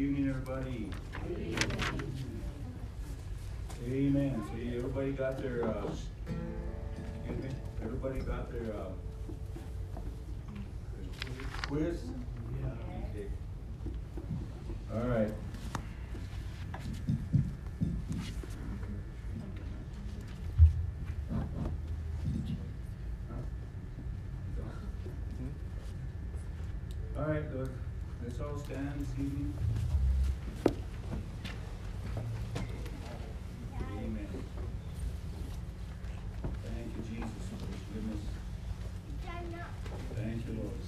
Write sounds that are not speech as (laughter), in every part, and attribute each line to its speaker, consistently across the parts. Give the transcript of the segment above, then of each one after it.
Speaker 1: evening, everybody. Amen. See, everybody got their, uh, excuse me, everybody got their, uh, quiz? Okay. All right. All right, let's all stand this evening. Amen. Thank you, Jesus, for his goodness. Thank you, Lord.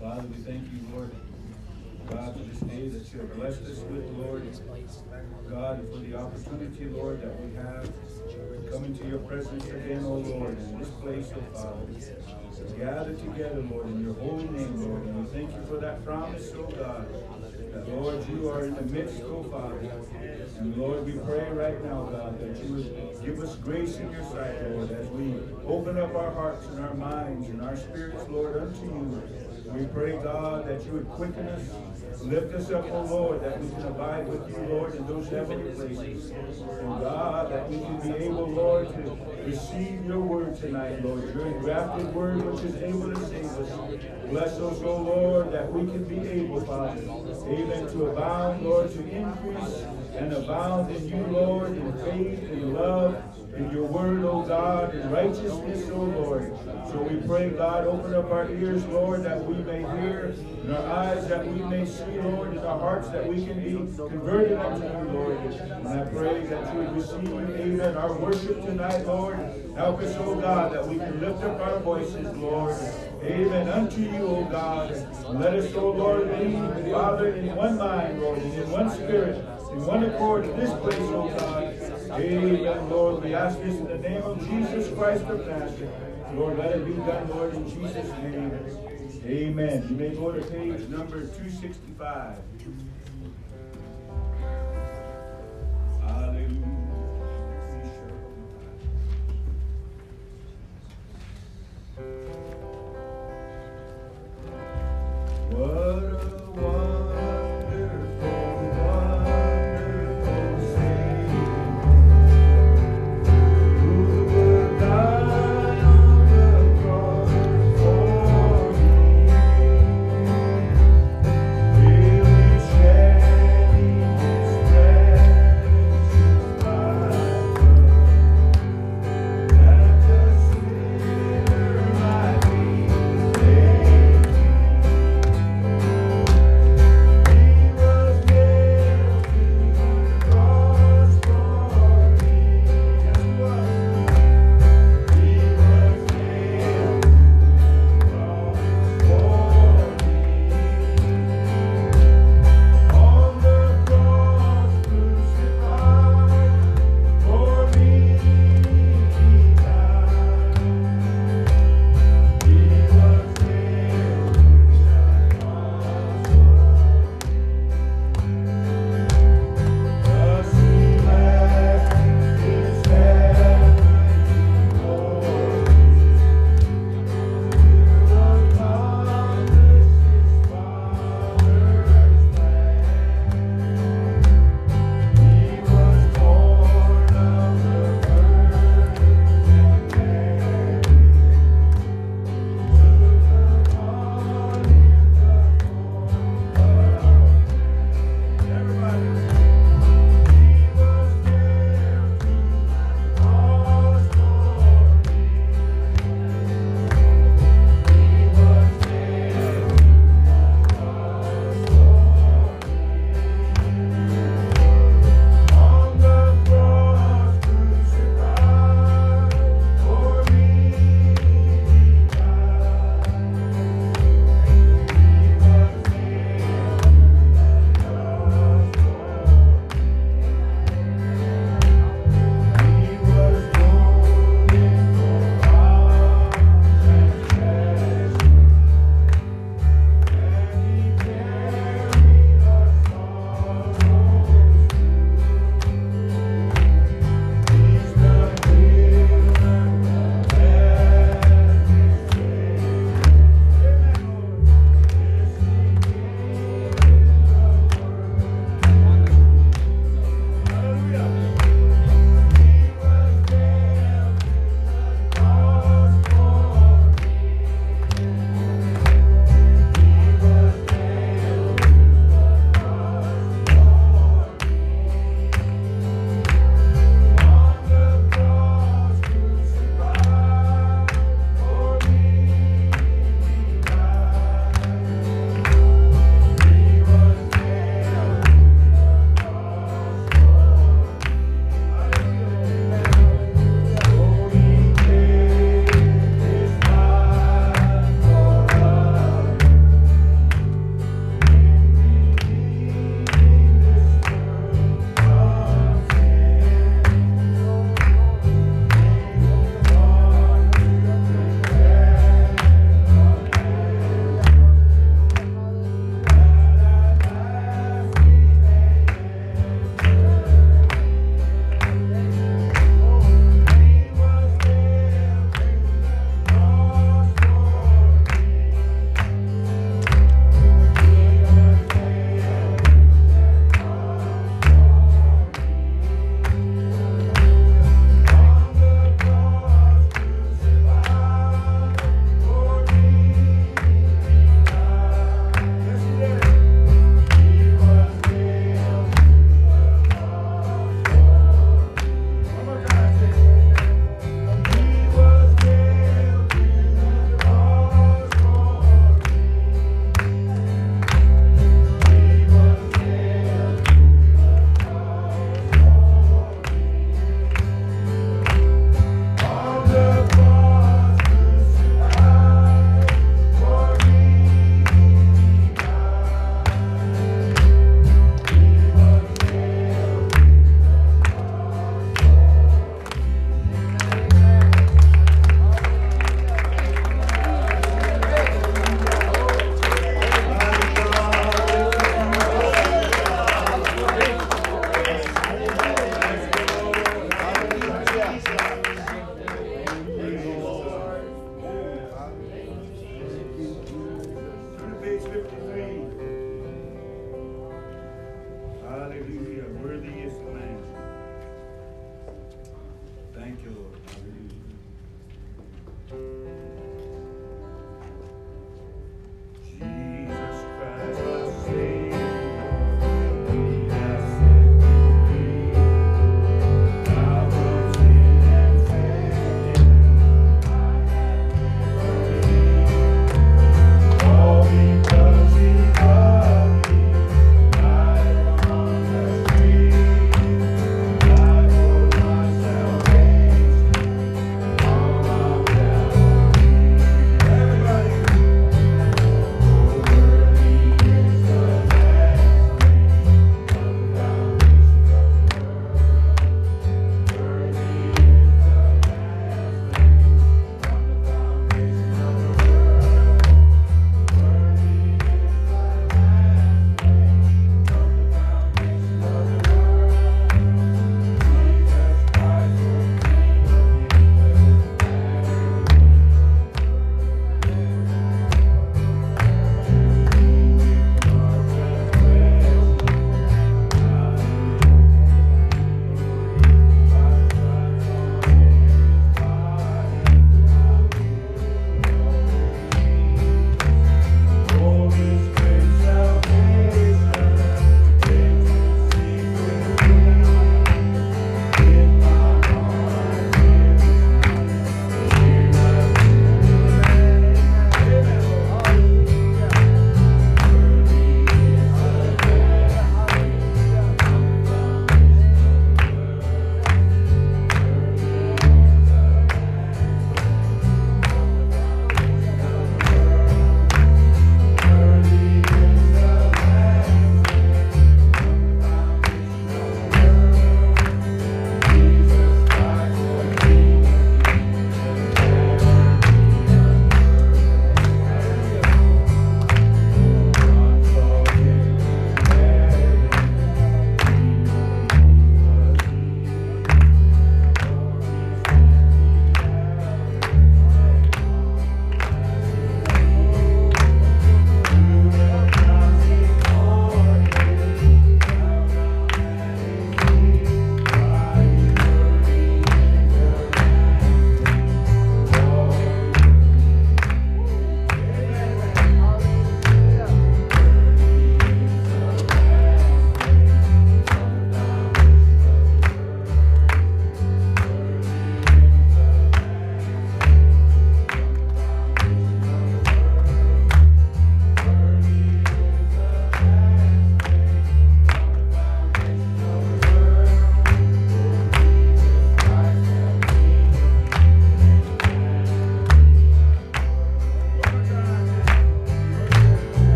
Speaker 1: Father, we thank you, Lord, God, for this blessed us with, Lord. God, for the opportunity, Lord, that we have to come into your presence again, oh Lord, in this place, oh Father. Gather together, Lord, in your holy name, Lord. And we thank you for that promise, oh God, that, Lord, you are in the midst, oh Father. And Lord, we pray right now, God, that you would give us grace in your sight, Lord, as we open up our hearts and our minds and our spirits, Lord, unto you. We pray, God, that you would quicken us, lift us up, O Lord, that we can abide with you, Lord, in those heavenly places. And God, that we can be able, Lord, to receive your word tonight, Lord, your engrafted word which is able to save us. Bless us, O Lord, that we can be able, Father, amen, to abound, Lord, to increase and abound in you, Lord, in faith and love, in your word, O God, in righteousness, O Lord. So we pray, God, open up our ears, Lord, that we may hear, and our eyes that we may see, Lord, and our hearts that we can be converted unto you, Lord. And I pray that you would receive, amen, our worship tonight, Lord. Help us, O God, that we can lift up our voices, Lord. Amen. Unto you, O God. Let us, O Lord, be, Father, in one mind, Lord, and in one spirit, in one accord in this place, O God. Amen, Lord. We ask this in the name of Jesus Christ of Nazareth. Lord, let it be done, Lord, in Jesus' name. Amen. You may go to page number 265.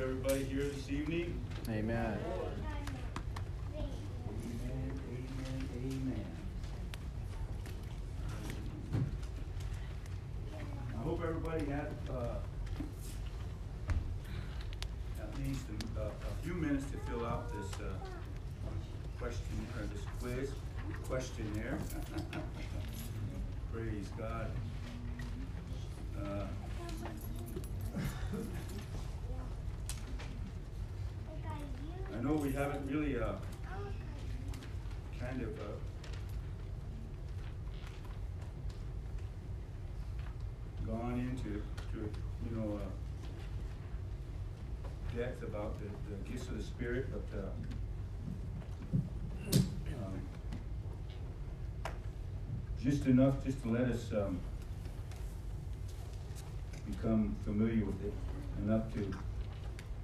Speaker 1: Everybody here this evening.
Speaker 2: Amen.
Speaker 1: Amen, amen, amen. I hope everybody had, uh, at least a, a few minutes to fill out this, uh, question, or this quiz, questionnaire. Praise God. Uh, I know we haven't really, uh, kind of, uh, gone into, to, you know, uh, depth about the, the gifts of the Spirit, but, uh, um, just enough, just to let us, um, become familiar with it, enough to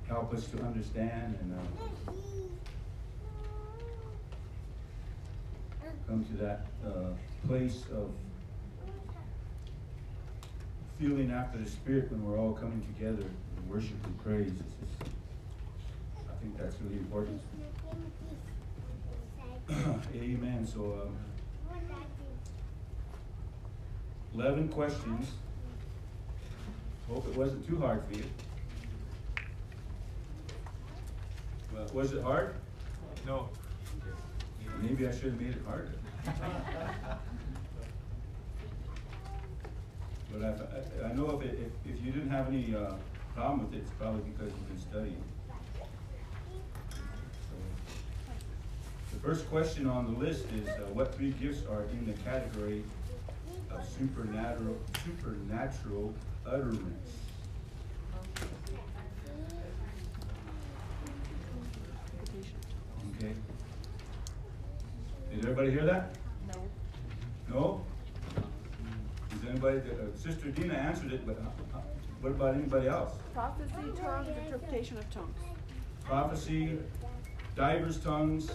Speaker 1: help us to understand and, uh, come to that, uh, place of feeling after the Spirit when we're all coming together and worship and praise. Just, I think that's really important. (clears throat) Amen. So, um, 11 questions. Hope it wasn't too hard for you. Well, was it hard?
Speaker 3: No.
Speaker 1: Maybe I should have made it harder. But I, I, know if it, if, if you didn't have any, uh, problem with it, it's probably because you've been studying. So, The first question on the list is, uh, what three gifts are in the category of supernatural, supernatural utterance? Did everybody hear that?
Speaker 4: No.
Speaker 1: No? Does anybody, uh, Sister Dina answered it, but uh, uh, what about anybody else?
Speaker 4: Prophecy, tongues, interpretation of tongues.
Speaker 1: Prophecy, divers tongues,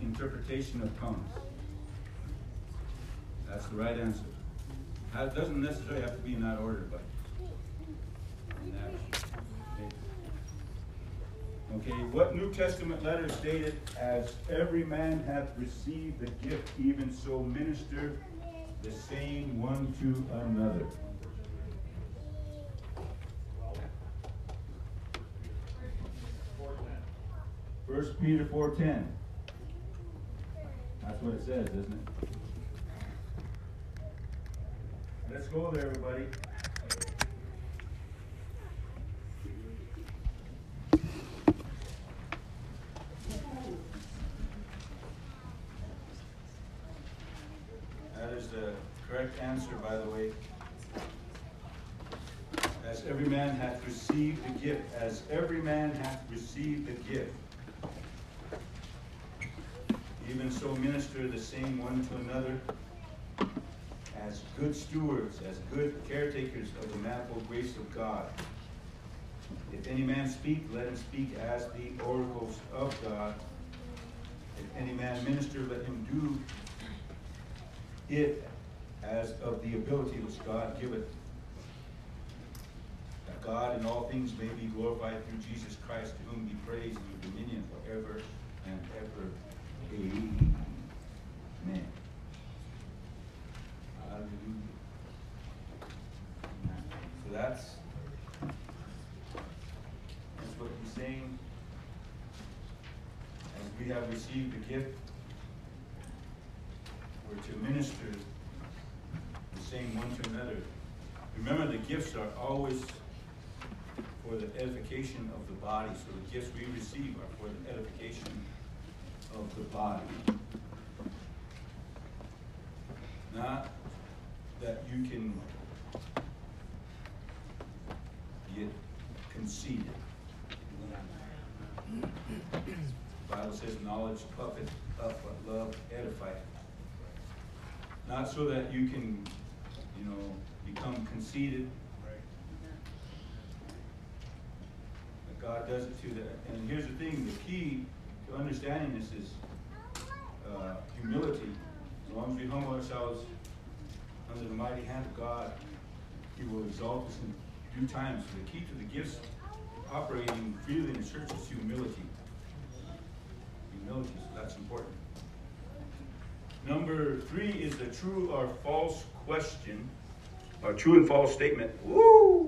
Speaker 1: interpretation of tongues. That's the right answer. It doesn't necessarily have to be in that order, but. in that- Okay, what New Testament letter stated, as every man hath received the gift, even so minister the same one to another. First Peter four ten. That's what it says, isn't it? Let's go there, everybody. That is the correct answer, by the way. As every man hath received the gift, as every man hath received the gift, even so minister the same one to another as good stewards, as good caretakers of the manifold grace of God. If any man speak, let him speak as the oracles of God. If any man minister, let him do it as of the ability which God giveth, God in all things may be glorified through Jesus Christ, to whom be praise and dominion forever and ever. Amen. Hallelujah. So that's that's what he's saying. As we have received the gift, we're to minister the same one to another. Remember, the gifts are always for the edification of the body. So the gifts we receive are for the edification of the body. Not that you can get conceited. The Bible says knowledge puffeth up, but love edifieth. Not so that you can, you know, become conceited. But God does it to and here's the thing, the key to understanding this is uh, humility. As long as we humble ourselves under the mighty hand of God, He will exalt us in due time. So the key to the gifts operating freely in the church is humility. Humility, so that's important. Number three is the true or false question, or true and false statement. Woo!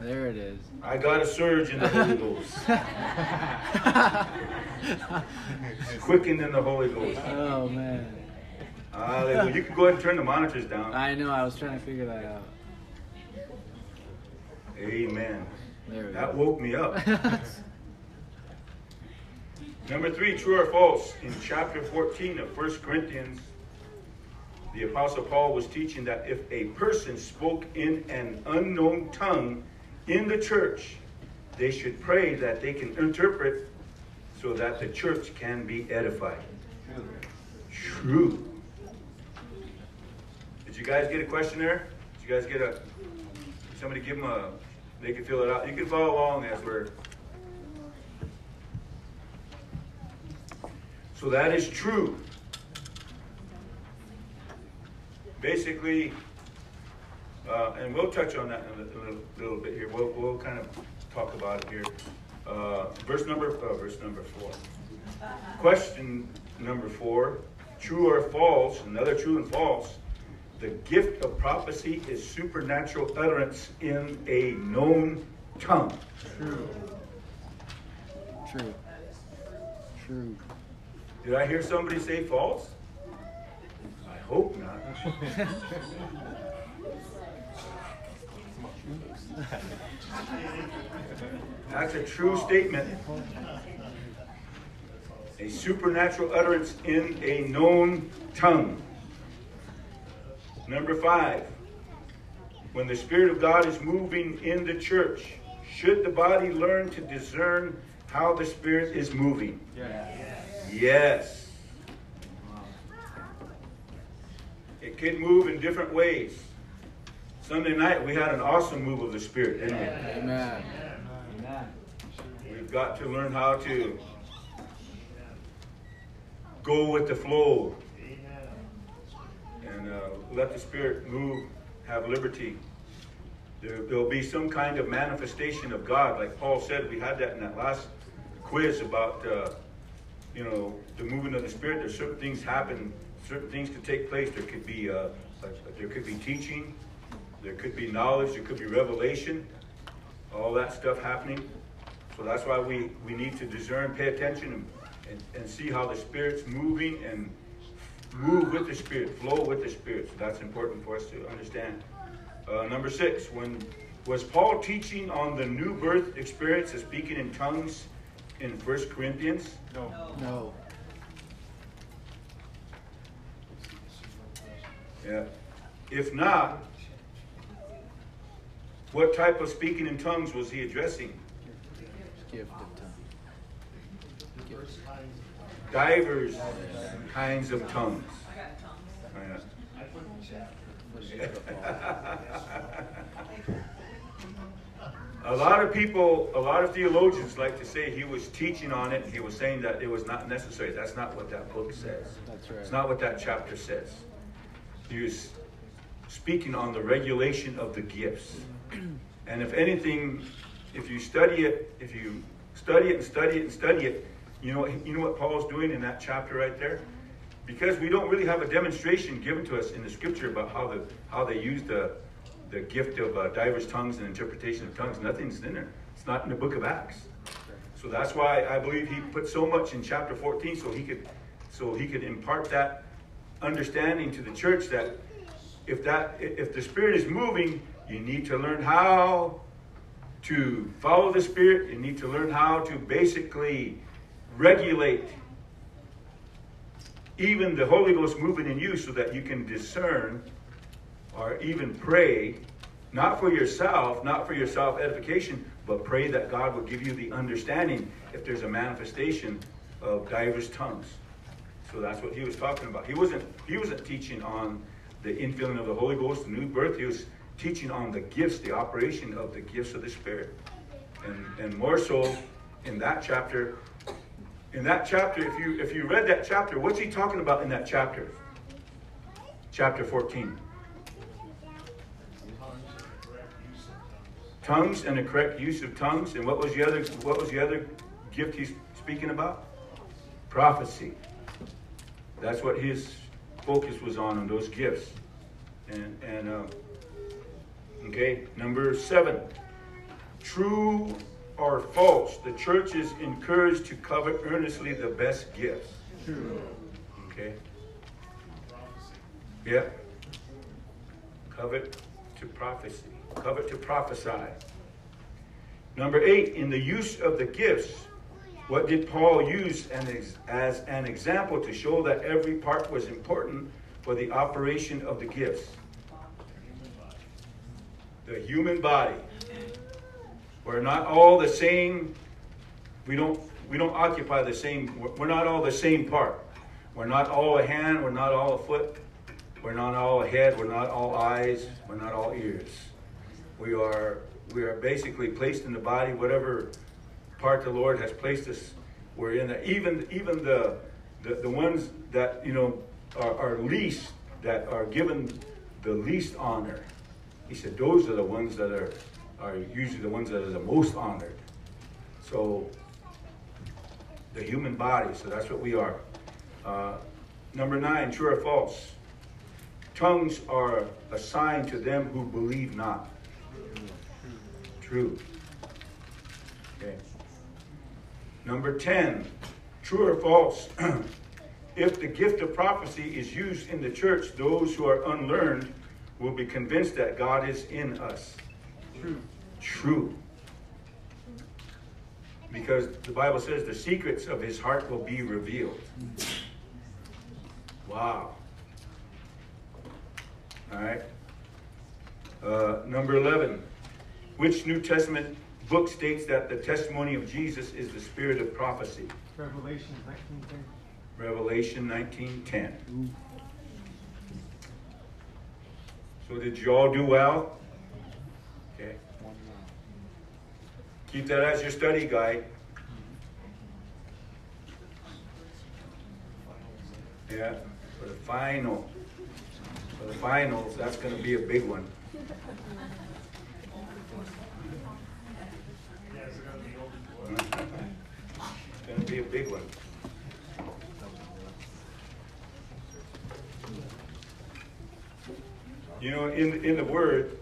Speaker 2: There it is.
Speaker 1: I got a surge in the Holy Ghost. (laughs) Quickened in the Holy Ghost.
Speaker 2: Oh man.
Speaker 1: Hallelujah. You can go ahead and turn the monitors down.
Speaker 2: I know. I was trying to figure that out.
Speaker 1: Amen.
Speaker 2: There we
Speaker 1: That
Speaker 2: go.
Speaker 1: woke me up. (laughs) Number three, true or false? In chapter 14 of 1 Corinthians, the Apostle Paul was teaching that if a person spoke in an unknown tongue in the church, they should pray that they can interpret so that the church can be edified. True. Did you guys get a questionnaire? Did you guys get a. Somebody give them a. They can fill it out. You can follow along as we're. So that is true. Basically, uh, and we'll touch on that in a, little, little bit here. We'll, we'll kind of talk about it here. Uh, verse number, uh, verse number four. Question number four: True or false? Another true and false. The gift of prophecy is supernatural utterance in a known tongue.
Speaker 2: True. True. True.
Speaker 1: Did I hear somebody say false? I hope not. (laughs) That's a true statement. A supernatural utterance in a known tongue. Number five, when the Spirit of God is moving in the church, should the body learn to discern how the Spirit is moving? Yes. yes. It can move in different ways. Sunday night we had an awesome move of the Spirit, didn't we?
Speaker 2: Amen.
Speaker 1: We've got to learn how to go with the flow and uh, let the Spirit move, have liberty. There, there'll be some kind of manifestation of God, like Paul said. We had that in that last quiz about, uh, you know, the movement of the Spirit. There's certain things happen, certain things could take place. There could be, uh, there could be teaching, there could be knowledge, there could be revelation, all that stuff happening. So that's why we, we need to discern, pay attention, and, and, and see how the Spirit's moving and move with the Spirit, flow with the Spirit. So that's important for us to understand. Uh, number six, when was Paul teaching on the new birth experience of speaking in tongues in 1 Corinthians?
Speaker 3: No.
Speaker 2: No.
Speaker 1: Yeah. If not, what type of speaking in tongues was he addressing?
Speaker 2: Gift of tongue. Gift.
Speaker 1: Divers kinds of tongues. A lot of people, a lot of theologians like to say he was teaching on it. He was saying that it was not necessary. That's not what that book says.
Speaker 2: That's right.
Speaker 1: It's not what that chapter says. He was speaking on the regulation of the gifts. (clears throat) And if anything, if you study it, if you study it and study it and study it, you know, you know what Paul's doing in that chapter right there? Because we don't really have a demonstration given to us in the scripture about how the how they use the the gift of uh, diverse tongues and interpretation of tongues. Nothing's in there. It's not in the book of Acts. So that's why I believe he put so much in chapter 14 so he could so he could impart that understanding to the church that if that if the spirit is moving, you need to learn how to follow the spirit. You need to learn how to basically regulate even the Holy Ghost moving in you so that you can discern or even pray, not for yourself, not for your self edification, but pray that God will give you the understanding if there's a manifestation of diverse tongues. So that's what he was talking about. He wasn't he wasn't teaching on the infilling of the Holy Ghost, the new birth. He was teaching on the gifts, the operation of the gifts of the Spirit. And and more so in that chapter. In that chapter, if you if you read that chapter, what's he talking about in that chapter? Chapter 14. tongues and the correct use of tongues. And what was the other what was the other gift he's speaking about? Prophecy. That's what his focus was on, on those gifts. And and uh, okay, number seven. True or false, the church is encouraged to covet earnestly the best gifts.
Speaker 2: True.
Speaker 1: Okay. Yeah. Covet to prophecy. Covet to prophesy. Number eight, in the use of the gifts, what did Paul use as an example to show that every part was important for the operation of the gifts? The human body. We're not all the same. We don't we don't occupy the same. We're not all the same part. We're not all a hand. We're not all a foot. We're not all a head. We're not all eyes. We're not all ears. We are we are basically placed in the body. Whatever part the Lord has placed us, we're in. The, even even the, the the ones that you know are, are least that are given the least honor. He said those are the ones that are are usually the ones that are the most honored. So, the human body, so that's what we are. Uh, number nine, true or false? Tongues are assigned to them who believe not. True. Okay. Number 10, true or false? (clears throat) if the gift of prophecy is used in the church, those who are unlearned will be convinced that God is in us. True. True. Because the Bible says the secrets of his heart will be revealed. Wow. All right. Uh, number 11. Which New Testament book states that the testimony of Jesus is the spirit of prophecy?
Speaker 3: Revelation 1910.
Speaker 1: Revelation 1910. So did you all do well? Okay. Keep that as your study guide. Yeah, for the final. For the finals, that's going to be a big one. It's going to be a big one. You know, in, in the Word,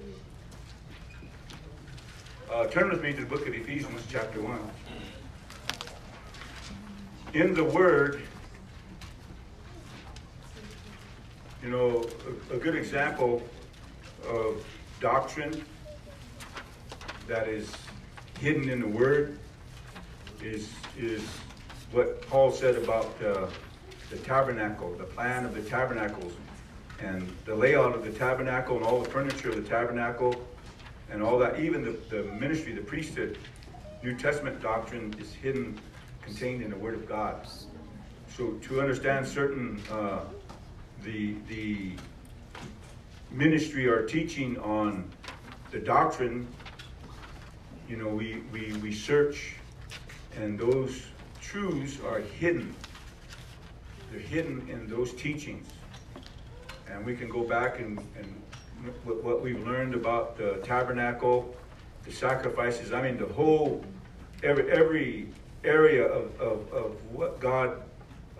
Speaker 1: uh, turn with me to the book of Ephesians, chapter 1. In the Word, you know, a, a good example of doctrine that is hidden in the Word is, is what Paul said about uh, the tabernacle, the plan of the tabernacles and the layout of the tabernacle and all the furniture of the tabernacle and all that, even the, the ministry, the priesthood, New Testament doctrine is hidden, contained in the Word of God. So to understand certain, uh, the, the ministry or teaching on the doctrine, you know, we, we, we search and those truths are hidden. They're hidden in those teachings. And we can go back and, and what we've learned about the tabernacle, the sacrifices. I mean, the whole, every every area of, of, of what God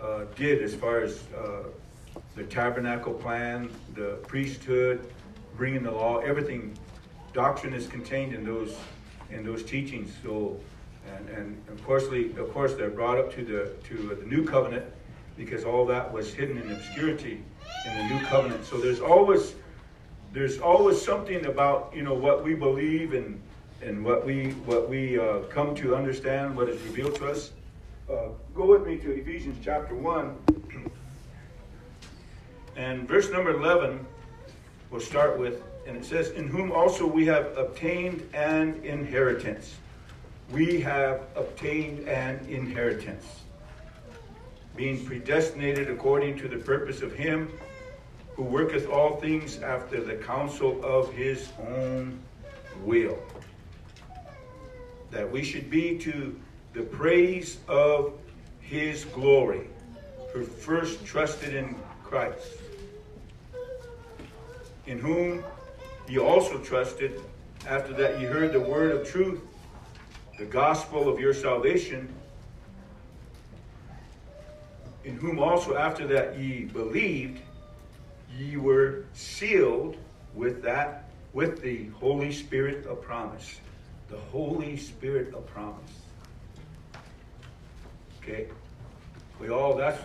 Speaker 1: uh, did as far as uh, the tabernacle plan, the priesthood, bringing the law, everything, doctrine is contained in those in those teachings. So, and and of course, of course, they're brought up to the to the new covenant because all that was hidden in obscurity in the new covenant. So there's always there's always something about you know what we believe and and what we what we uh, come to understand, what is revealed to us. Uh, go with me to Ephesians chapter one (clears throat) and verse number eleven. We'll start with, and it says, "In whom also we have obtained an inheritance." We have obtained an inheritance, being predestinated according to the purpose of Him who worketh all things after the counsel of his own will. That we should be to the praise of his glory, who first trusted in Christ, in whom he also trusted after that ye heard the word of truth, the gospel of your salvation, in whom also after that ye believed, ye were sealed with that, with the Holy Spirit of promise. The Holy Spirit of promise. Okay? We all, that's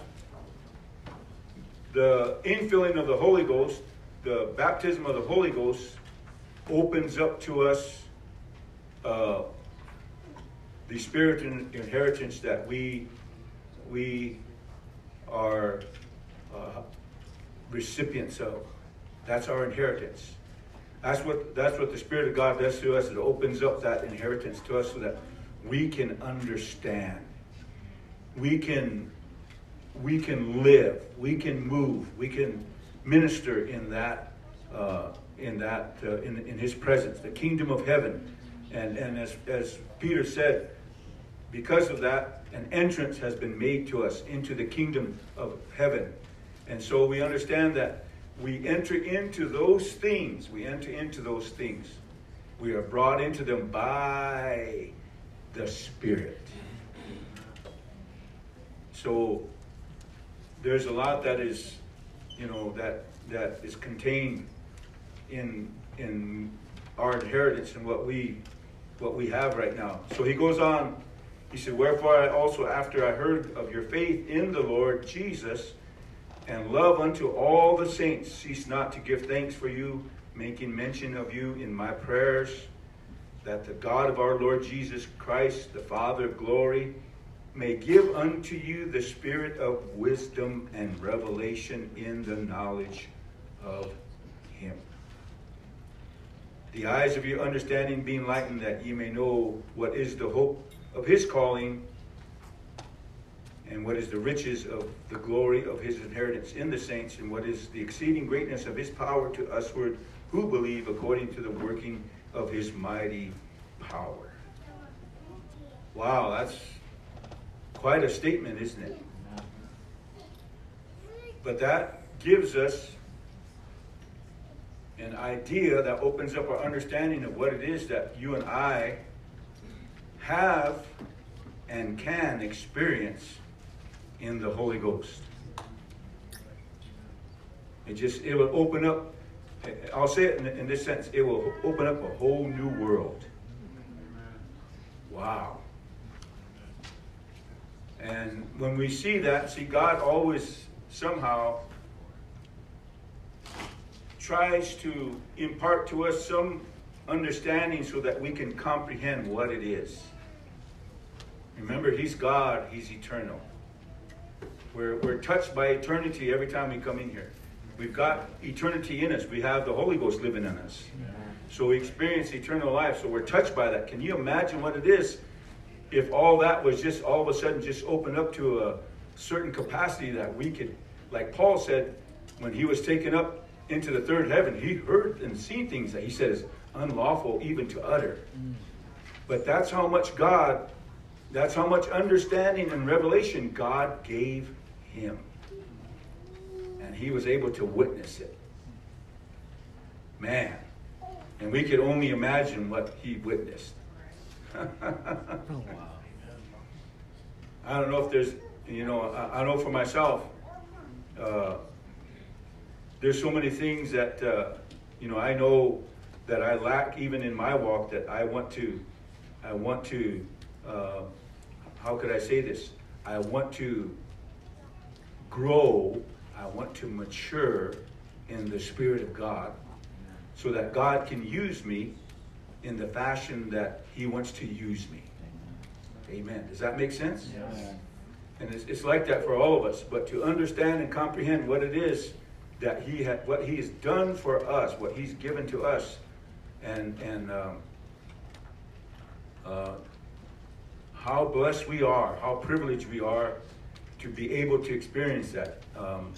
Speaker 1: the infilling of the Holy Ghost, the baptism of the Holy Ghost opens up to us uh, the spirit and inheritance that we we are uh, recipients of. That's our inheritance. That's what that's what the Spirit of God does to us. It opens up that inheritance to us so that we can understand. We can we can live. We can move. We can minister in that uh, in that uh, in in His presence, the kingdom of heaven. And and as as Peter said, because of that, an entrance has been made to us into the kingdom of heaven. And so we understand that we enter into those things. We enter into those things. We are brought into them by the Spirit. So there's a lot that is, you know, that that is contained in in our inheritance and what we what we have right now. So he goes on. He said, Wherefore I also, after I heard of your faith in the Lord Jesus and love unto all the saints, cease not to give thanks for you, making mention of you in my prayers, that the God of our Lord Jesus Christ, the Father of glory, may give unto you the spirit of wisdom and revelation in the knowledge of him. The eyes of your understanding being enlightened, that ye may know what is the hope of his calling and what is the riches of the glory of his inheritance in the saints and what is the exceeding greatness of his power to usward who believe according to the working of his mighty power. Wow, that's quite a statement, isn't it? But that gives us an idea that opens up our understanding of what it is that you and I have and can experience in the Holy Ghost. It just, it will open up, I'll say it in, in this sense, it will open up a whole new world. Wow. And when we see that, see, God always somehow tries to impart to us some understanding so that we can comprehend what it is. Remember, He's God, He's eternal. We're, we're touched by eternity every time we come in here. We've got eternity in us. We have the Holy Ghost living in us. So we experience eternal life. So we're touched by that. Can you imagine what it is if all that was just all of a sudden just opened up to a certain capacity that we could, like Paul said, when he was taken up into the third heaven, he heard and seen things that he says unlawful even to utter. But that's how much God, that's how much understanding and revelation God gave him. And he was able to witness it. Man. And we could only imagine what he witnessed. (laughs)
Speaker 2: Oh, wow.
Speaker 1: I don't know if there's, you know, I, I know for myself, uh, there's so many things that, uh, you know, I know that I lack even in my walk that I want to, I want to, uh, how could I say this? I want to grow, I want to mature in the Spirit of God so that God can use me in the fashion that He wants to use me. Amen. Does that make sense?
Speaker 2: Yes.
Speaker 1: And it's, it's like that for all of us. But to understand and comprehend what it is that He had, what He has done for us, what He's given to us, and and um, uh, how blessed we are, how privileged we are to be able to experience that um,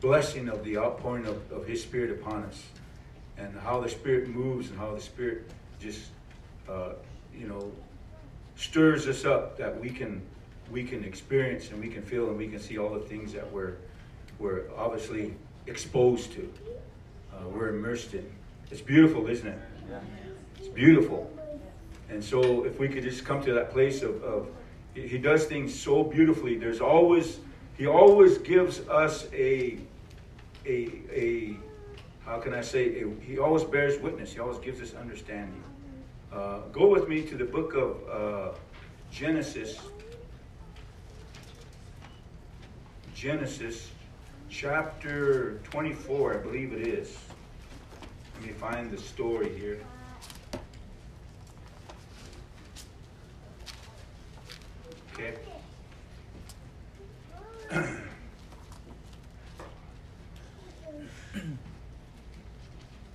Speaker 1: blessing of the outpouring of, of His Spirit upon us, and how the Spirit moves and how the Spirit just, uh, you know, stirs us up that we can we can experience and we can feel and we can see all the things that we're we're obviously exposed to, uh, we're immersed in. It's beautiful, isn't it? It's beautiful. And so if we could just come to that place of, of he does things so beautifully. There's always he always gives us a a a how can I say a, he always bears witness. He always gives us understanding. Uh, go with me to the book of uh, Genesis. Genesis chapter 24, I believe it is. Let me find the story here. Okay.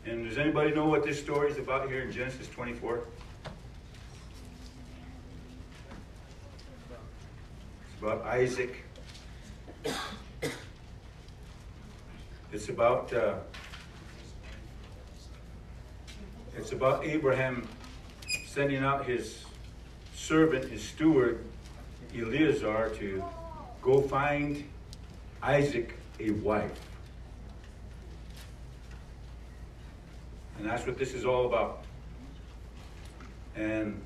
Speaker 1: and does anybody know what this story is about here in Genesis 24? It's about Isaac. It's about uh, it's about Abraham sending out his servant, his steward, Eleazar, to go find Isaac a wife. That's what this is all about. And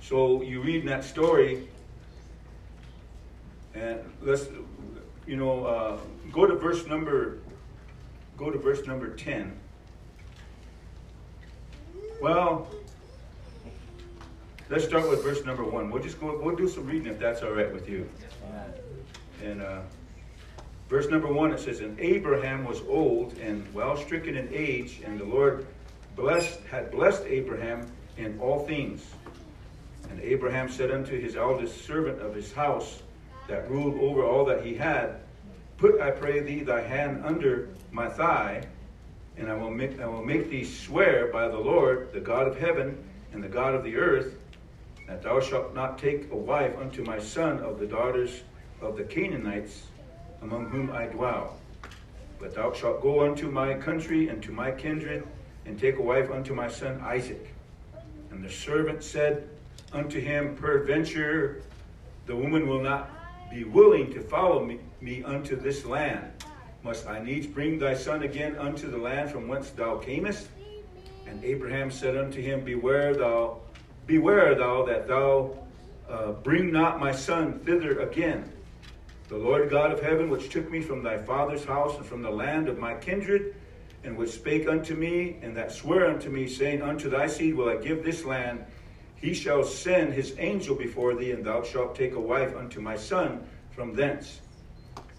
Speaker 1: so you read in that story, and let's, you know, uh, go to verse number, go to verse number 10. Well, let's start with verse number one. We'll just go, we'll do some reading if that's all right with you. And uh, verse number one, it says, And Abraham was old and well stricken in age, and the Lord blessed had blessed Abraham in all things. And Abraham said unto his eldest servant of his house, that ruled over all that he had, Put, I pray thee, thy hand under my thigh, and I will make, I will make thee swear by the Lord, the God of heaven and the God of the earth, that thou shalt not take a wife unto my son of the daughters of the Canaanites, among whom I dwell. But thou shalt go unto my country and to my kindred, and take a wife unto my son Isaac. And the servant said unto him, Peradventure the woman will not be willing to follow me, me unto this land. Must I needs bring thy son again unto the land from whence thou camest? And Abraham said unto him, Beware thou, beware thou that thou uh, bring not my son thither again. The Lord God of heaven, which took me from thy father's house and from the land of my kindred, and which spake unto me, and that sware unto me, saying, Unto thy seed will I give this land, he shall send his angel before thee, and thou shalt take a wife unto my son from thence.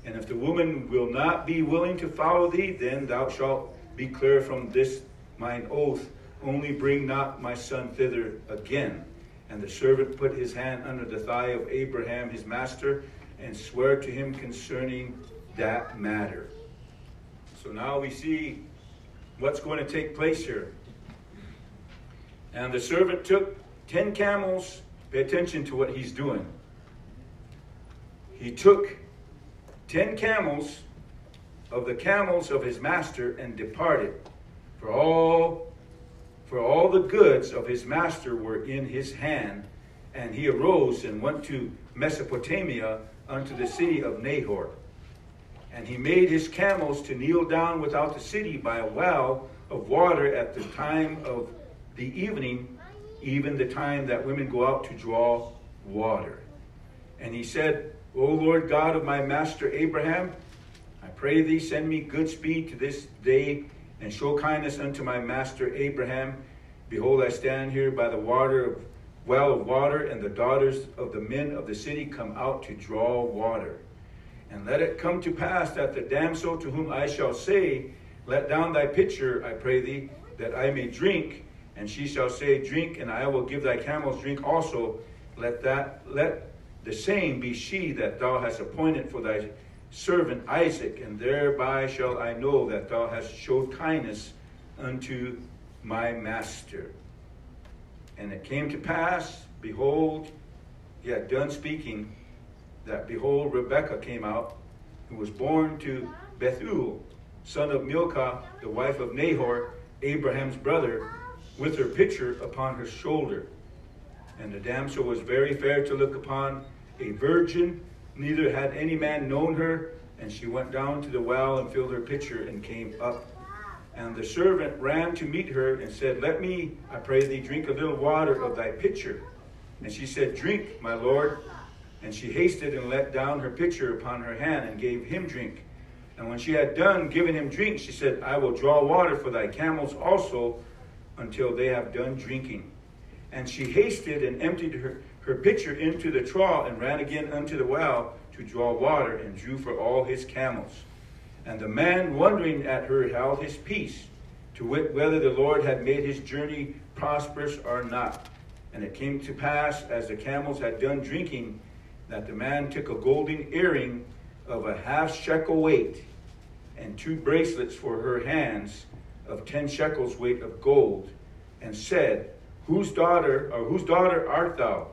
Speaker 1: And if the woman will not be willing to follow thee, then thou shalt be clear from this mine oath. Only bring not my son thither again. And the servant put his hand under the thigh of Abraham his master, and swear to him concerning that matter. So now we see what's going to take place here. And the servant took ten camels. Pay attention to what he's doing. He took ten camels of the camels of his master and departed. For all for all the goods of his master were in his hand, and he arose and went to Mesopotamia unto the city of Nahor. And he made his camels to kneel down without the city by a well of water at the time of the evening, even the time that women go out to draw water. And he said, O Lord God of my master Abraham, I pray thee, send me good speed to this day, and show kindness unto my master Abraham. Behold, I stand here by the water of well of water, and the daughters of the men of the city come out to draw water. And let it come to pass that the damsel to whom I shall say, Let down thy pitcher, I pray thee, that I may drink. And she shall say, Drink, and I will give thy camels drink also. Let that let the same be she that thou hast appointed for thy servant Isaac, and thereby shall I know that thou hast showed kindness unto my master. And it came to pass, behold, he had done speaking, that behold, Rebekah came out, who was born to Bethuel, son of Milcah, the wife of Nahor, Abraham's brother, with her pitcher upon her shoulder. And the damsel was very fair to look upon, a virgin, neither had any man known her. And she went down to the well and filled her pitcher and came up And the servant ran to meet her and said, Let me, I pray thee, drink a little water of thy pitcher. And she said, Drink, my lord. And she hasted and let down her pitcher upon her hand and gave him drink. And when she had done giving him drink, she said, I will draw water for thy camels also until they have done drinking. And she hasted and emptied her, her pitcher into the trough and ran again unto the well to draw water and drew for all his camels. And the man, wondering at her, held his peace, to wit whether the Lord had made his journey prosperous or not. And it came to pass, as the camels had done drinking, that the man took a golden earring of a half shekel weight, and two bracelets for her hands of ten shekels weight of gold, and said, Whose daughter, or whose daughter art thou?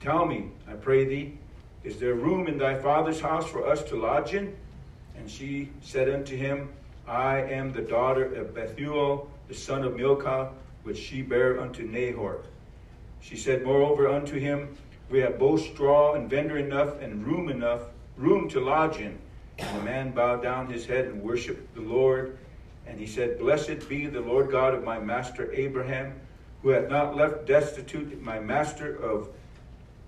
Speaker 1: Tell me, I pray thee, is there room in thy father's house for us to lodge in? And she said unto him, I am the daughter of Bethuel, the son of Milcah, which she bare unto Nahor. She said moreover unto him, We have both straw and provender enough and room enough, room to lodge in. And the man bowed down his head and worshipped the Lord. And he said, Blessed be the Lord God of my master Abraham, who hath not left destitute my master of,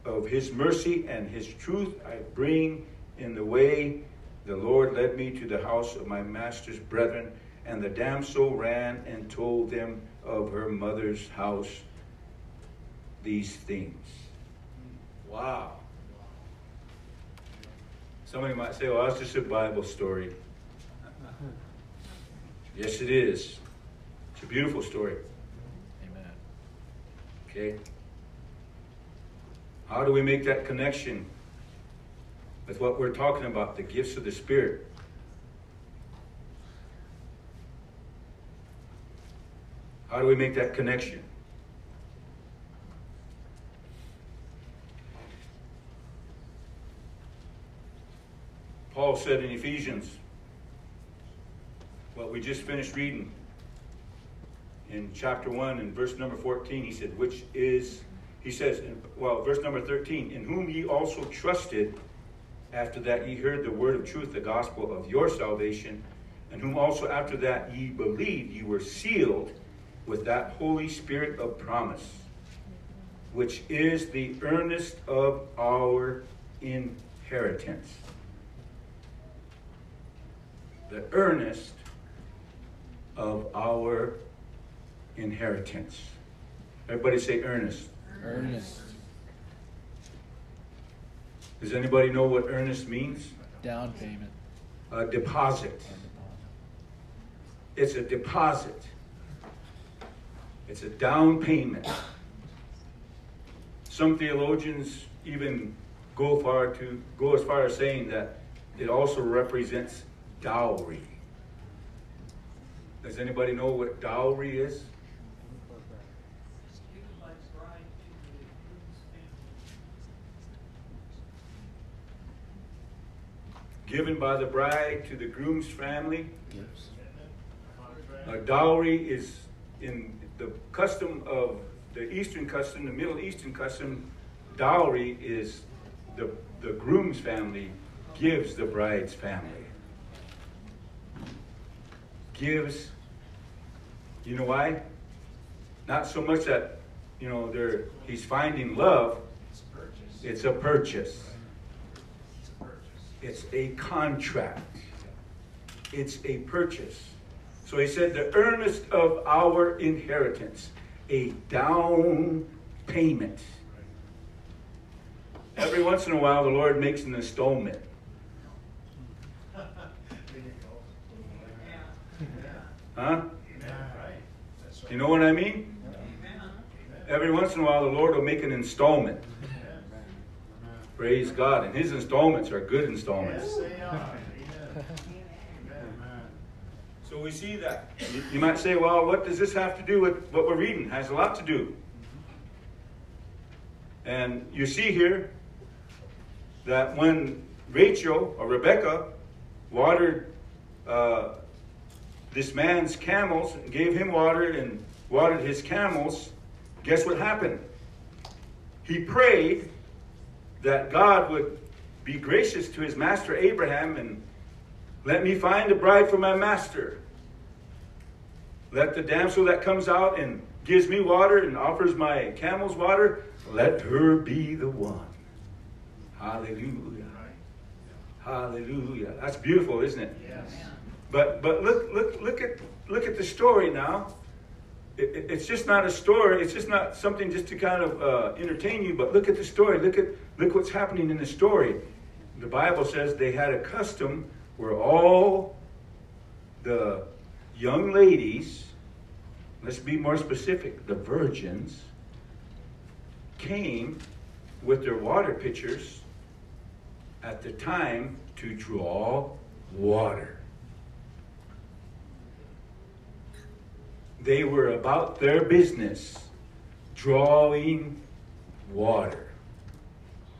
Speaker 1: of his mercy and his truth I bring in the way the Lord led me to the house of my master's brethren. And the damsel ran and told them of her mother's house these things. Wow. Somebody might say, well, that's just a Bible story. Yes, it is. It's a beautiful story.
Speaker 2: Amen.
Speaker 1: Okay? How do we make that connection with what we're talking about, the gifts of the Spirit? How do we make that connection? Paul said in Ephesians, what we just finished reading in chapter 1 and verse number 14, he said, which is, he says, well, verse number 13, in whom ye also trusted after that ye heard the word of truth, the gospel of your salvation, and whom also after that ye believed, ye were sealed with that Holy Spirit of promise, which is the earnest of our inheritance. The earnest of our inheritance. Everybody say earnest.
Speaker 2: Earnest.
Speaker 1: Does anybody know what earnest means?
Speaker 2: Down payment.
Speaker 1: A deposit. It's a deposit. It's a down payment. Some theologians even go far to go as far as saying that it also represents dowry. Does anybody know what dowry is? Given by the bride to the groom's family.
Speaker 2: Gifts.
Speaker 1: A dowry is in the custom of the Eastern custom, the Middle Eastern custom. Dowry is the, the groom's family gives the bride's family. Gives, you know why? Not so much that, you know, they're, he's finding love, it's a purchase. It's a contract. It's a purchase. So he said, the earnest of our inheritance, a down payment. Every once in a while, the Lord makes an installment. (laughs) Huh? You know what I mean? Every once in a while, the Lord will make an installment. Praise God. And his installments are good installments. So we see that. You, you might say, well, what does this have to do with what we're reading? It has a lot to do. And you see here that when Rachel or Rebecca watered uh, this man's camels, and gave him water and watered his camels, guess what happened? He prayed that God would be gracious to his master Abraham and let me find a bride for my master. Let the damsel that comes out and gives me water and offers my camels water, let her be the one. Hallelujah. Hallelujah. That's beautiful, isn't it?
Speaker 3: Yes.
Speaker 1: But but look look look at look at the story now. It, it- it's just not a story. It's just not something just to kind of uh, entertain you. But look at the story. Look at look what's happening in the story. The Bible says they had a custom where all the young ladies, let's be more specific, the virgins, came with their water pitchers at the time to draw water. They were about their business, drawing water,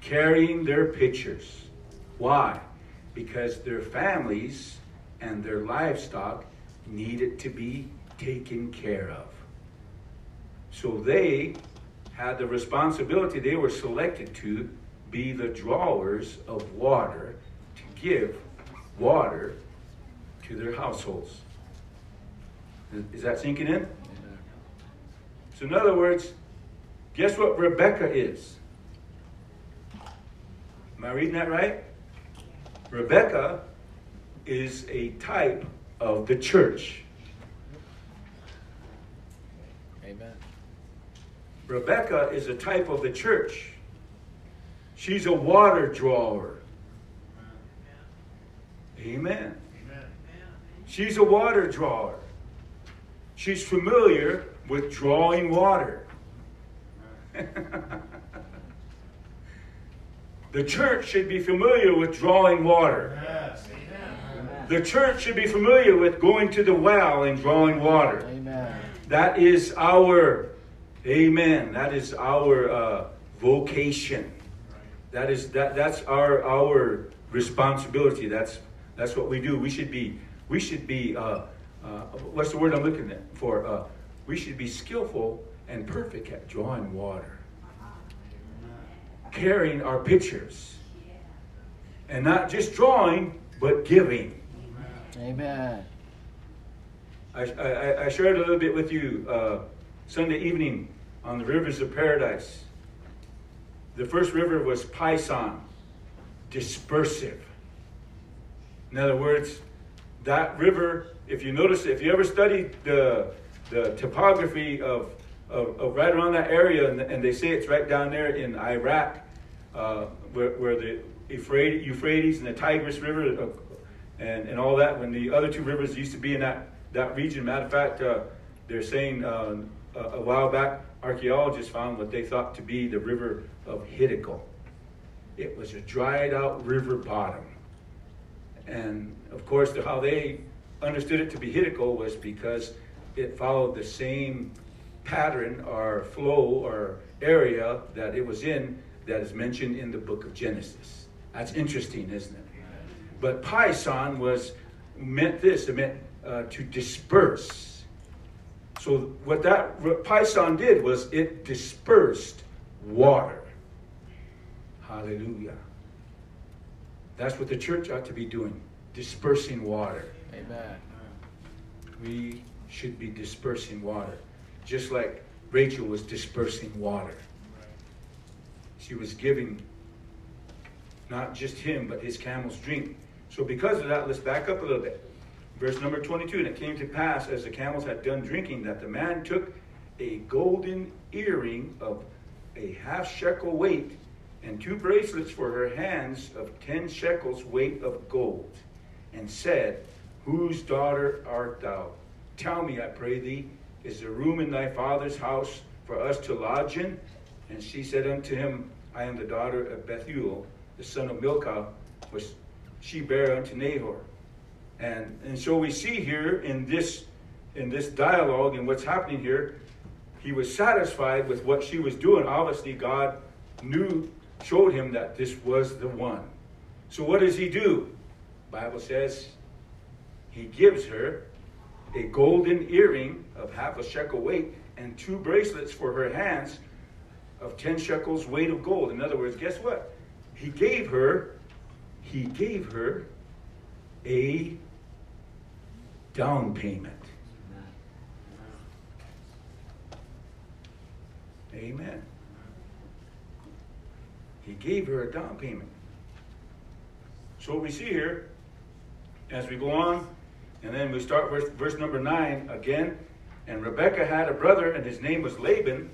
Speaker 1: carrying their pitchers. Why? Because their families and their livestock needed to be taken care of. So they had the responsibility, they were selected to be the drawers of water, to give water to their households. Is- Is that sinking in? So, in other words, guess what Rebecca is? Am I reading that right? Rebecca is a type of the church.
Speaker 2: Amen.
Speaker 1: Rebecca is a type of the church. She's a water drawer. Amen.
Speaker 3: Amen.
Speaker 1: She's a water drawer. She's familiar with drawing water. (laughs) the church should be familiar with drawing water.
Speaker 3: Yes. Amen.
Speaker 1: The church should be familiar with going to the well and drawing water.
Speaker 2: Amen.
Speaker 1: That is our, amen. That is our uh, vocation. That is that. That's our our responsibility. That's that's what we do. We should be we should be. Uh, uh, what's the word I'm looking at for? Uh, we should be skillful and perfect at drawing water, carrying our pitchers, and not just drawing but giving.
Speaker 2: Amen.
Speaker 1: I, I, I shared a little bit with you uh, Sunday evening on the rivers of paradise. The first river was Pison, dispersive. In other words, that river, if you notice, if you ever studied the, the topography of, of, of right around that area, and, and they say it's right down there in Iraq, uh, where, where the Euphrates, and the Tigris River uh, and, and all that, when the other two rivers used to be in that, that region. Matter of fact, uh, they're saying uh, a, a while back, archaeologists found what they thought to be the river of Hiddekel. It was a dried out river bottom. And of course, the, how they understood it to be Hiddekel was because it followed the same pattern or flow or area that it was in that is mentioned in the book of Genesis. That's interesting, isn't it? But Pison was meant this. It meant uh, to disperse. So what that what Pison did was it dispersed water. Hallelujah. That's what the church ought to be doing, dispersing water.
Speaker 2: Amen.
Speaker 1: We should be dispersing water, just like Rachel was dispersing water. She was giving not just him, but his camels drink. So, because of that, let's back up a little bit. Verse number 22 And it came to pass, as the camels had done drinking, that the man took a golden earring of a half shekel weight and two bracelets for her hands of ten shekels weight of gold, and said, Whose daughter art thou? Tell me, I pray thee, is there room in thy father's house for us to lodge in? And she said unto him, I am the daughter of Bethuel, the son of Milcah, which she bare unto Nahor. And, and so we see here in this in this dialogue and what's happening here, he was satisfied with what she was doing. Obviously, God knew, showed him that this was the one. So what does he do? Bible says he gives her a golden earring of half a shekel weight and two bracelets for her hands of 10 shekels weight of gold. In other words, guess what? He gave her he gave her a down payment. Amen. He gave her a down payment. So we see here as we go on, and then we start verse, verse number 9 again. And Rebekah had a brother, and his name was Laban.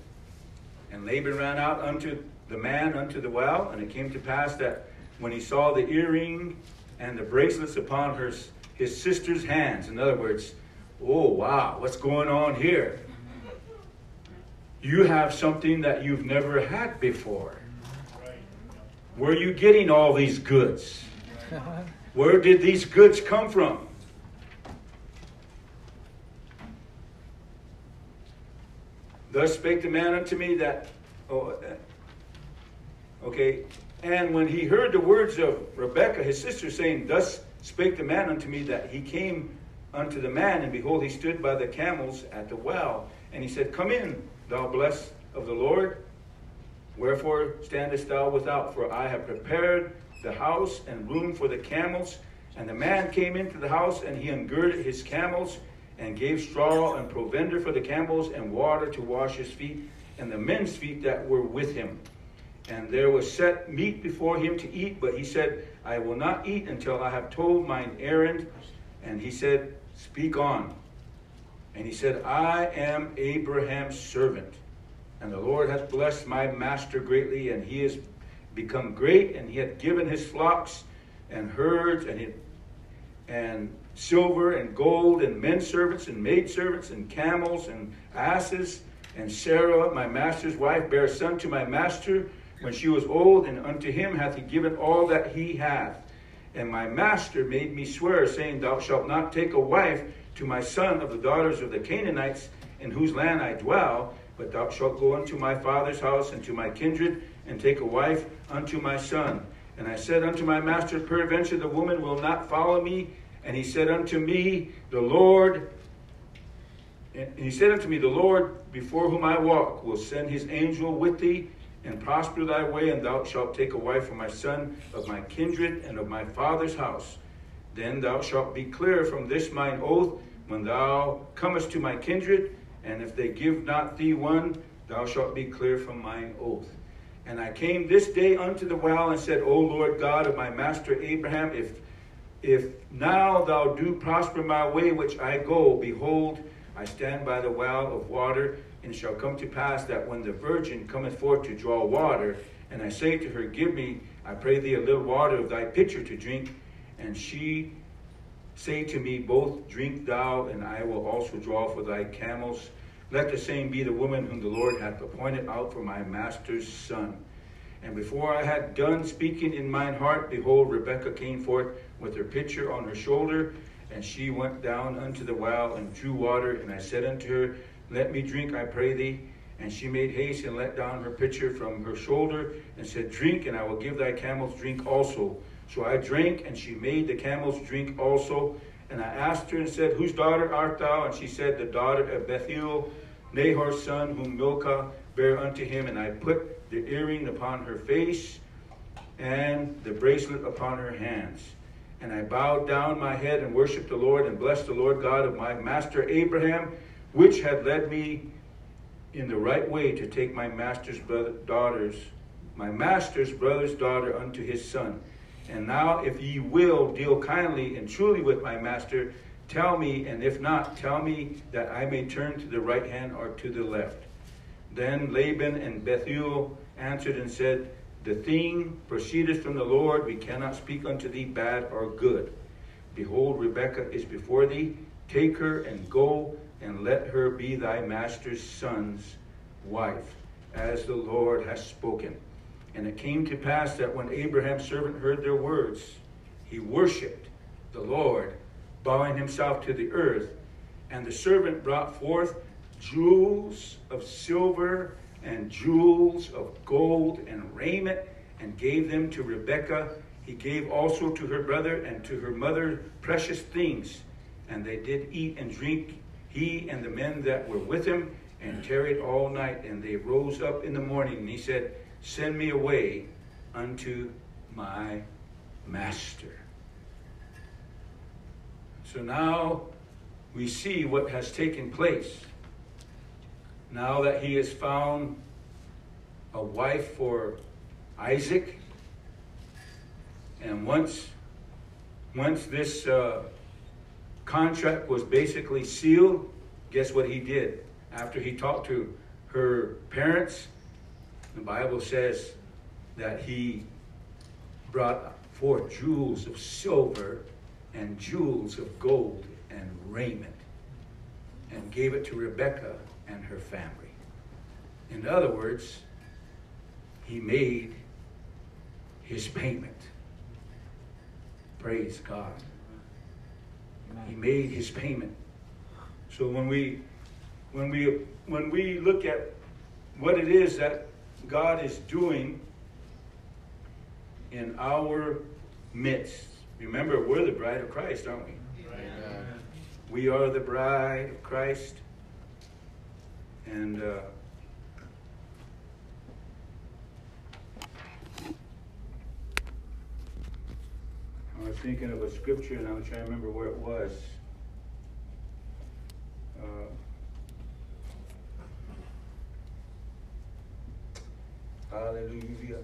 Speaker 1: And Laban ran out unto the man unto the well, and it came to pass that when he saw the earring and the bracelets upon her, his sister's hands, in other words, oh wow, what's going on here? You have something that you've never had before. Where are you getting all these goods? (laughs) Where did these goods come from? Thus spake the man unto me that, oh, uh, okay, and when he heard the words of Rebekah, his sister, saying, Thus spake the man unto me, that he came unto the man, and behold, he stood by the camels at the well. And he said, Come in, thou blessed of the Lord. Wherefore standest thou without? For I have prepared the house and room for the camels. And the man came into the house, and he ungirded his camels, and gave straw and provender for the camels, and water to wash his feet, and the men's feet that were with him. And there was set meat before him to eat, but he said, I will not eat until I have told mine errand. And he said, Speak on. And he said, I am Abraham's servant. And the Lord hath blessed my master greatly, and he is become great, and he hath given his flocks and herds and, he, and silver and gold and men servants and maid servants and camels and asses. And Sarah, my master's wife, bare a son to my master when she was old, and unto him hath he given all that he hath. And my master made me swear, saying, Thou shalt not take a wife to my son of the daughters of the Canaanites in whose land I dwell, but thou shalt go unto my father's house and to my kindred, and take a wife unto my son. And I said unto my master, Peradventure the woman will not follow me. And he said unto me, The Lord, and he said unto me, The Lord before whom I walk will send his angel with thee, and prosper thy way, and thou shalt take a wife for my son of my kindred and of my father's house. Then thou shalt be clear from this mine oath when thou comest to my kindred, and if they give not thee one, thou shalt be clear from mine oath. And I came this day unto the well and said, O Lord God of my master Abraham, if if now thou do prosper my way which I go, behold, I stand by the well of water, and it shall come to pass that when the virgin cometh forth to draw water, and I say to her, Give me, I pray thee, a little water of thy pitcher to drink, and she say to me, Both drink thou, and I will also draw for thy camels. Let the same be the woman whom the Lord hath appointed out for my master's son. And before I had done speaking in mine heart, behold, Rebekah came forth with her pitcher on her shoulder, and she went down unto the well and drew water. And I said unto her, Let me drink, I pray thee. And she made haste and let down her pitcher from her shoulder, and said, Drink, and I will give thy camels drink also. So I drank, and she made the camels drink also. And I asked her and said, Whose daughter art thou? And she said, The daughter of Bethuel, Nahor's son, whom Milcah bare unto him. And I put the earring upon her face and the bracelet upon her hands. And I bowed down my head and worshiped the Lord and blessed the Lord God of my master Abraham, which had led me in the right way to take my master's brother, daughters, my master's brother's daughter unto his son. And now, if ye will deal kindly and truly with my master, tell me, and if not, tell me that I may turn to the right hand or to the left. Then Laban and Bethuel answered and said, The thing proceedeth from the Lord. We cannot speak unto thee bad or good. Behold, Rebekah is before thee. Take her and go, and let her be thy master's son's wife, as the Lord has spoken. And it came to pass that when Abraham's servant heard their words, he worshipped the Lord, bowing himself to the earth. And the servant brought forth jewels of silver and jewels of gold and raiment and gave them to Rebekah. He gave also to her brother and to her mother precious things. And they did eat and drink, he and the men that were with him, and tarried all night. And they rose up in the morning, and he said, Send me away unto my master. So now we see what has taken place. Now that he has found a wife for Isaac. And once, once this uh, contract was basically sealed, guess what he did? After he talked to her parents, the Bible says that he brought forth jewels of silver and jewels of gold and raiment and gave it to Rebekah and her family. In other words, he made his payment. Praise God. He made his payment. So when we when we when we look at what it is that God is doing in our midst. Remember, we're the bride of Christ, aren't we?
Speaker 2: Amen.
Speaker 1: We are the bride of Christ. And uh, I was thinking of a scripture and I was trying to remember where it was. Uh, hallelujah.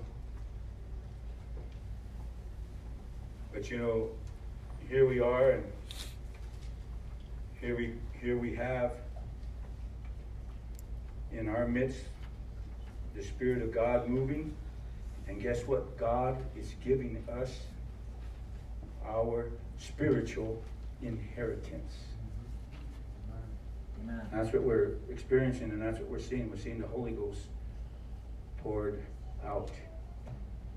Speaker 1: But you know, here we are and here we here we have in our midst the Spirit of God moving. And guess what? God is giving us our spiritual inheritance.
Speaker 3: Amen.
Speaker 1: That's what we're experiencing and that's what we're seeing. We're seeing the Holy Ghost poured out.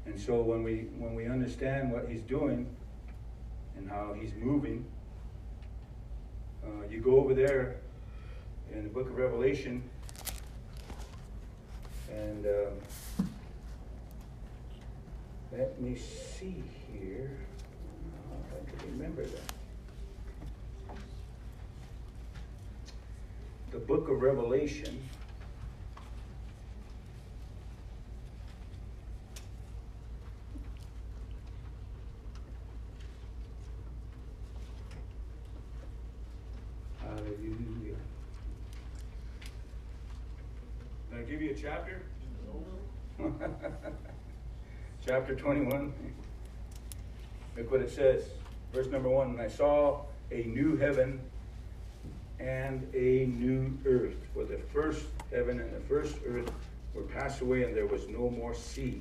Speaker 1: And so when we when we understand what he's doing and how he's moving, uh, you go over there in the book of Revelation and um, let me see here. I can remember that. The book of Revelation. Hallelujah. Did I give you a chapter? (laughs) chapter 21. Look what it says. Verse number one. And I saw a new heaven and a new earth. For the first heaven and the first earth were passed away, and there was no more sea.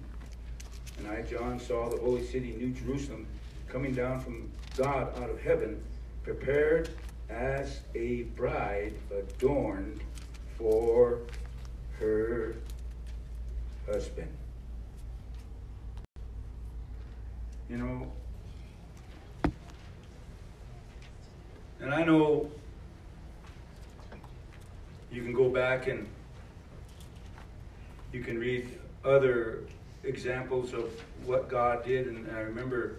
Speaker 1: And I, John, saw the holy city, New Jerusalem, coming down from God out of heaven, prepared as a bride adorned for her husband. You know, and I know you can go back and you can read other examples of what God did, and I remember,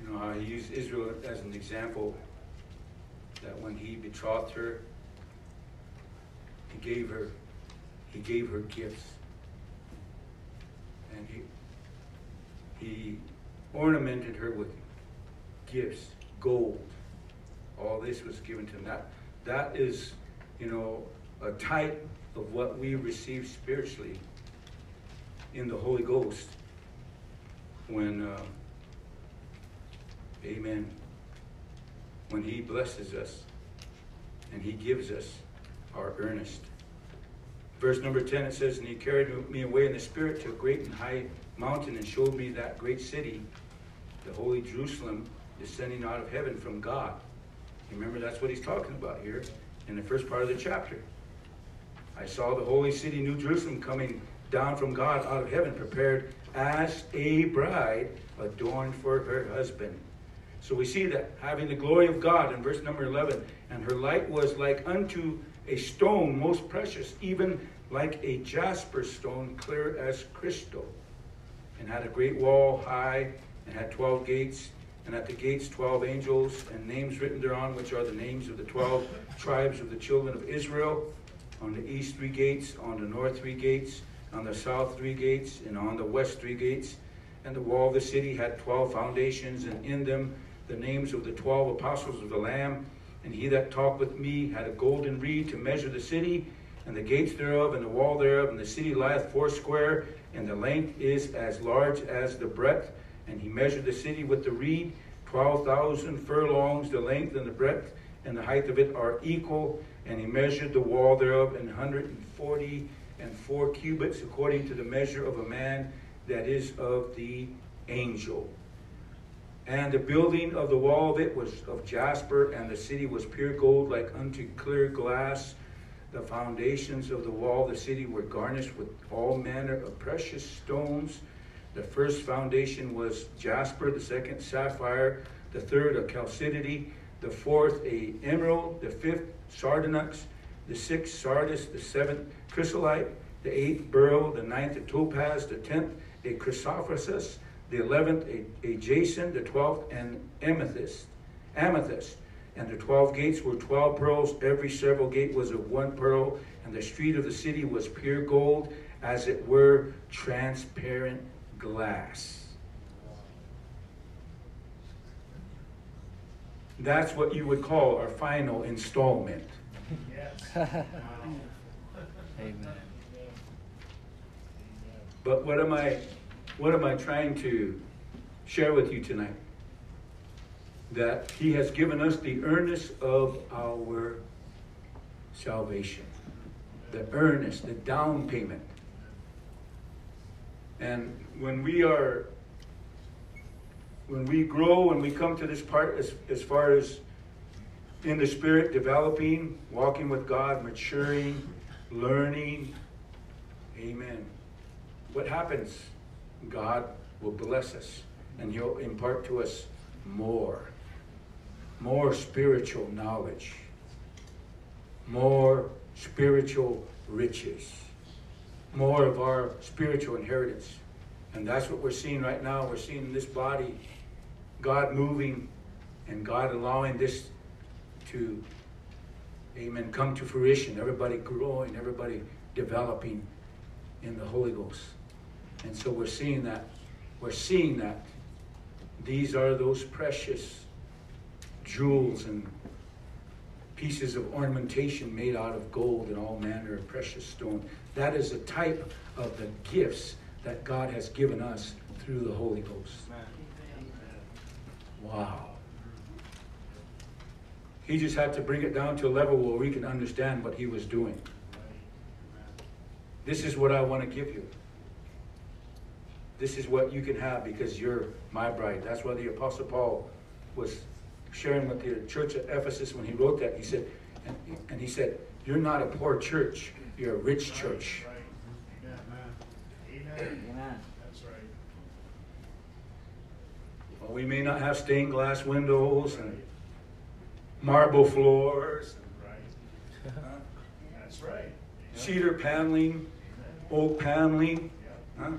Speaker 1: you know, how He used Israel as an example. That when He betrothed her, He gave her, He gave her gifts, and He He ornamented her with gifts, gold. All this was given to him. That that is, you know, a type of what we receive spiritually in the Holy Ghost when, uh, amen, when He blesses us and He gives us our earnest. Verse number 10 it says, And He carried me away in the Spirit to a great and high mountain and showed me that great city, the holy Jerusalem, descending out of heaven from God. Remember, that's what He's talking about here in the first part of the chapter. I saw the holy city, New Jerusalem, coming down from God out of heaven, prepared as a bride adorned for her husband. So we see that having the glory of God in verse number 11, and her light was like unto a stone most precious, even like a jasper stone, clear as crystal, and had a great wall high, and had 12 gates, and at the gates 12 angels, and names written thereon, which are the names of the 12 (laughs) tribes of the children of Israel. On the east three gates, on the north three gates, on the south three gates, and on the west three gates. And the wall of the city had twelve foundations, and in them the names of the twelve apostles of the Lamb. And he that talked with me had a golden reed to measure the city, and the gates thereof, and the wall thereof, and the city lieth foursquare, and the length is as large as the breadth. And he measured the city with the reed, twelve thousand furlongs, the length and the breadth, and the height of it are equal. And he measured the wall thereof an hundred and forty and four cubits, according to the measure of a man that is of the angel. And the building of the wall of it was of jasper, and the city was pure gold, like unto clear glass. The foundations of the wall of the city were garnished with all manner of precious stones. The first foundation was jasper, the second sapphire, the third a chalcedony, the fourth a emerald, the fifth sardonyx, the sixth sardis, the seventh chrysolite, the eighth beryl, the ninth a topaz, the tenth a chrysoprasus, the eleventh a, a jacinth, the twelfth an amethyst, amethyst. And the twelve gates were twelve pearls. Every several gate was of one pearl. And the street of the city was pure gold, as it were transparent glass. That's what you would call our final installment. Yes. (laughs)
Speaker 2: Amen.
Speaker 1: But what am I what am I trying to share with you tonight? That he has given us the earnest of our salvation. The earnest, the down payment. And when we are when we grow, when we come to this part as, as far as in the spirit developing, walking with God, maturing, learning, amen. What happens? God will bless us and He'll impart to us more, more spiritual knowledge, more spiritual riches, more of our spiritual inheritance. And that's what we're seeing right now. We're seeing this body, God moving and God allowing this to, amen, come to fruition. Everybody growing, everybody developing in the Holy Ghost. And so we're seeing that. We're seeing that. These are those precious jewels and pieces of ornamentation made out of gold and all manner of precious stone. That is a type of the gifts that God has given us through the Holy Ghost. Wow. He just had to bring it down to a level where we can understand what he was doing. This is what I want to give you. This is what you can have because you're my bride. That's why the Apostle Paul was sharing with the church at Ephesus when he wrote that. He said, and, and he said, You're not a poor church, you're a rich church.
Speaker 3: Amen.
Speaker 2: Amen.
Speaker 3: That's right.
Speaker 1: Well, we may not have stained glass windows and marble floors,
Speaker 3: Right. (laughs) That's right.
Speaker 1: cedar paneling, oak paneling. Huh?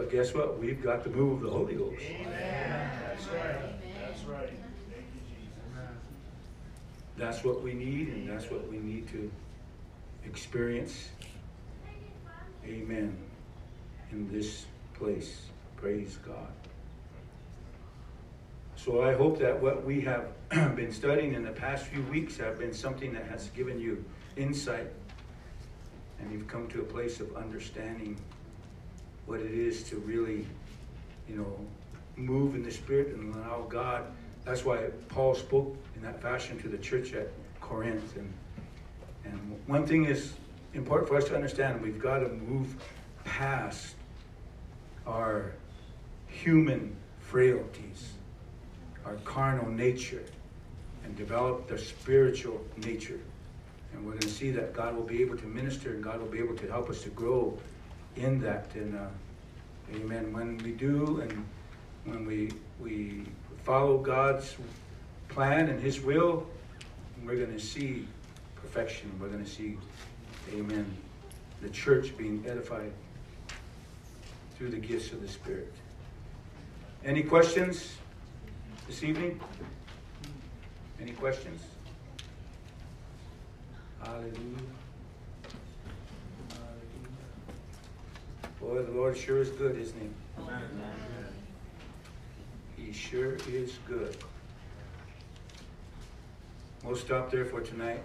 Speaker 3: Yeah.
Speaker 1: But guess what? We've got the move of the Holy Ghost.
Speaker 3: Amen. That's right. That's right. Thank you, Jesus.
Speaker 1: That's what we need, and that's what we need to experience. Amen. In this place. Praise God. So I hope that what we have (clears throat) been studying in the past few weeks have been something that has given you insight and you've come to a place of understanding what it is to really, you know, move in the Spirit and allow God. That's why Paul spoke in that fashion to the church at Corinth. And, and one thing is important for us to understand we've got to move past our human frailties, our carnal nature, and develop the spiritual nature. And we're going to see that God will be able to minister and God will be able to help us to grow in that. And uh, amen. When we do and when we, we follow God's plan and His will, we're going to see perfection. We're going to see, amen, the church being edified through the gifts of the Spirit. Any questions this evening? Any questions? Hallelujah. Boy, the Lord sure is good, isn't he? Amen. He sure is good. We'll stop there for tonight.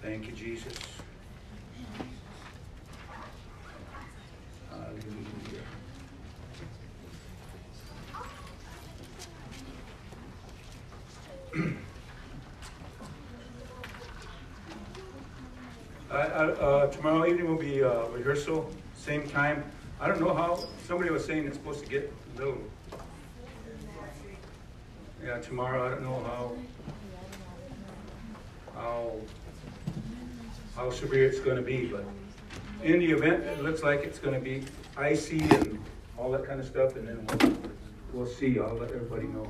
Speaker 1: Thank you, Jesus. Uh, tomorrow evening will be, uh, rehearsal, same time. I don't know how, somebody was saying it's supposed to get a little. Yeah, tomorrow, I don't know how, how, how severe it's gonna be, but in the event, it looks like it's gonna be icy and all that kind of stuff, and then we'll, we'll see, I'll let everybody know.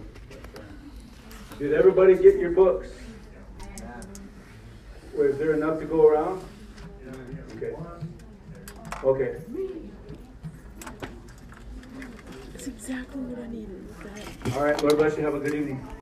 Speaker 1: Did everybody get your books? Was there enough to go around? Okay. Okay.
Speaker 4: That's exactly what I needed.
Speaker 1: All right, Lord bless you, have a good evening.